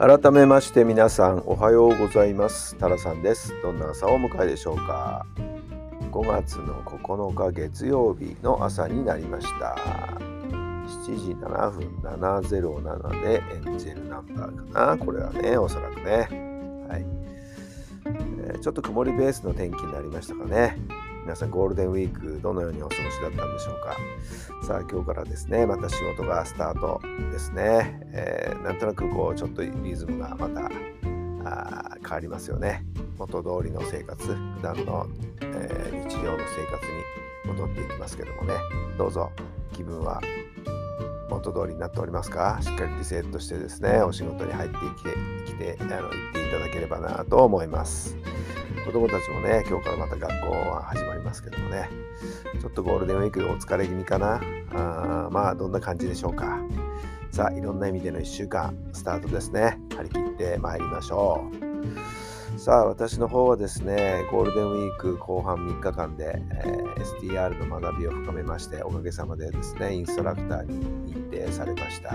改めまして皆さんおはようございます。タラさんです。どんな朝をお迎えでしょうか。5月の9日月曜日の朝になりました。7時7分707でエンジェルナンバーかな。これはねおそらくね。はい、えー、ちょっと曇りベースの天気になりましたかね。皆さんゴールデンウィークどのようにお過ごしだったんでしょうか？さあ今日からですねまた仕事がスタートですね、えー、なんとなくこうちょっとリズムがまたあ変わりますよね。元通りの生活普段の、えー、日常の生活に戻っていきますけどもね。どうぞ気分は元通りになっておりますか？しっかりリセットしてですねお仕事に入ってきてきてあの行っていただければなと思います。子供たちもね、今日からまた学校は始まりますけどもね、ちょっとゴールデンウィークお疲れ気味かな。あまあ、どんな感じでしょうか。さあ、いろんな意味での1週間、スタートですね。張り切ってまいりましょう。さあ、私の方はですね、ゴールデンウィーク後半3日間で、えー、STR の学びを深めまして、おかげさまでですね、インストラクターに認定されました。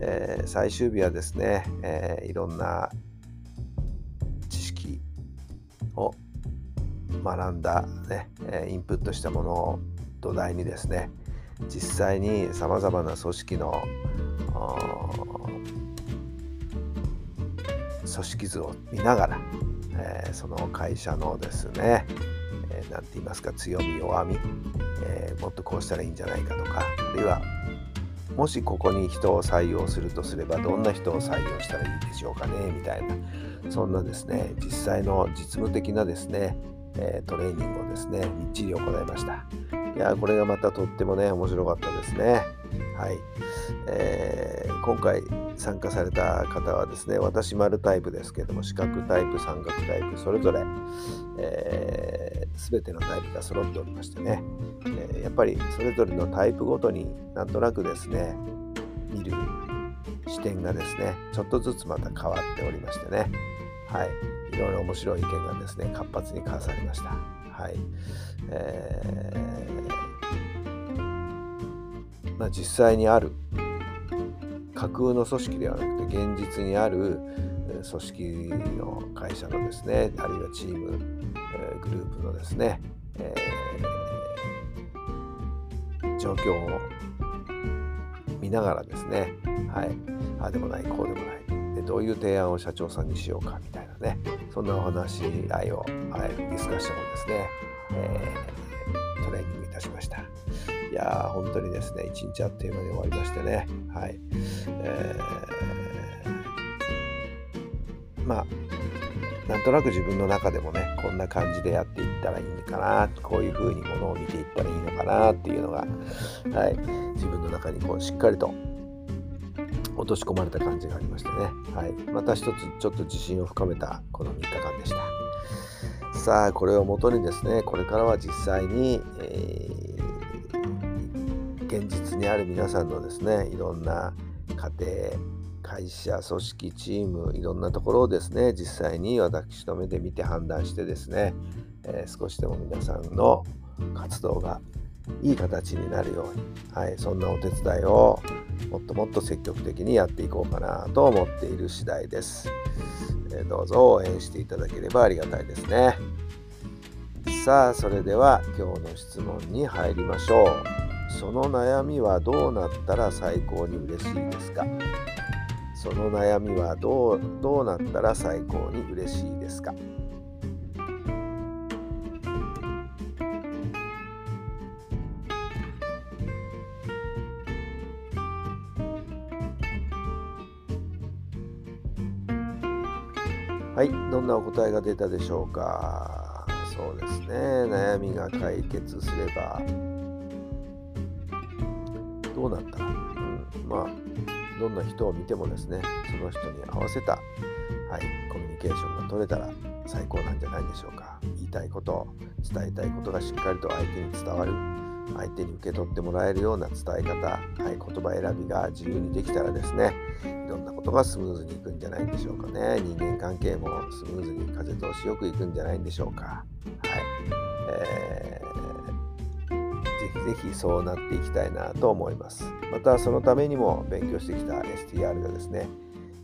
えー、最終日はですね、えー、いろんなを学んだ、ね、インプットしたものを土台にですね実際にさまざまな組織の組織図を見ながら、えー、その会社のですね何、えー、て言いますか強み弱み、えー、もっとこうしたらいいんじゃないかとかあるいはもしここに人を採用するとすればどんな人を採用したらいいでしょうかねみたいな。そんなですね実際の実務的なですね、えトレーニングをですねみっちり行いました。いやこれがまたとってもね面白かったですね。はい、えー、今回参加された方はですね私丸タイプですけども四角タイプ三角タイプそれぞれ、えー、全てのタイプが揃っておりましてね、えー、やっぱりそれぞれのタイプごとになんとなくですね見る視点がですねちょっとずつまた変わっておりましてね。はい。いろいろ面白い意見がですね活発に交わされました。はい。えー、まあ、実際にある架空の組織ではなくて現実にある組織の会社のですねあるいはチーム、えー、グループのですね、えー、状況を見ながらですねはいああでもないこうでもないでどういう提案を社長さんにしようかみたいなねそんなお話し合いを、はい、ディスカッションをですね、えー、トレーニングいたしました。いやー本当にですね一日あっという間に終わりましてね。はい、えー、まあなんとなく自分の中でもねこんな感じでやっていったらいいのかなこういう風にものを見ていったらいいのかなっていうのが、はい、自分の中にこうしっかりと落とし込まれた感じがありましてね、はい、また一つちょっと自信を深めたこの3日間でした。さあこれをもとにですねこれからは実際に、え、現実にある皆さんのですねいろんな家庭会社、組織、チーム、いろんなところをですね、実際に私の目で見て判断してですね、えー、少しでも皆さんの活動がいい形になるように、はい、そんなお手伝いをもっともっと積極的にやっていこうかなと思っている次第です。えー、どうぞ応援していただければありがたいですね。さあ、それでは今日の質問に入りましょう。その悩みはどうなったら最高に嬉しいですか？その悩みはどうどうなったら最高に嬉しいですか？はい、どんなお答えが出たでしょうか？そうですね、悩みが解決すればどうなったら、うん、まあどんな人を見てもですねその人に合わせた、はい、コミュニケーションが取れたら最高なんじゃないでしょうか。言いたいこと伝えたいことがしっかりと相手に伝わる相手に受け取ってもらえるような伝え方、はい、言葉選びが自由にできたらですねいろんなことがスムーズにいくんじゃないでしょうかね。人間関係もスムーズに風通しよくいくんじゃないんでしょうか。はい、えー、ぜひぜひそうなっていきたいなと思います。またそのためにも勉強してきた STR がですね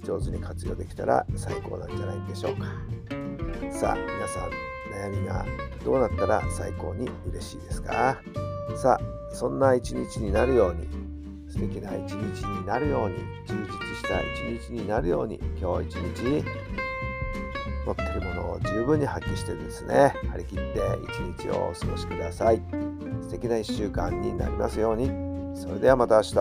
上手に活用できたら最高なんじゃないでしょうか。さあ皆さん悩みがどうなったら最高に嬉しいですか？さあそんな一日になるように素敵な一日になるように充実した一日になるように今日一日持ってるものを十分に発揮してですね張り切って一日をお過ごしください。敵な1週間になりますようにそれではまた明日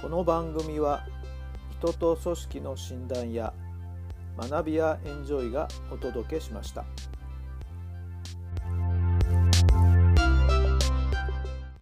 この番組は人と組織の診断や学びやエンジョイがお届けしました。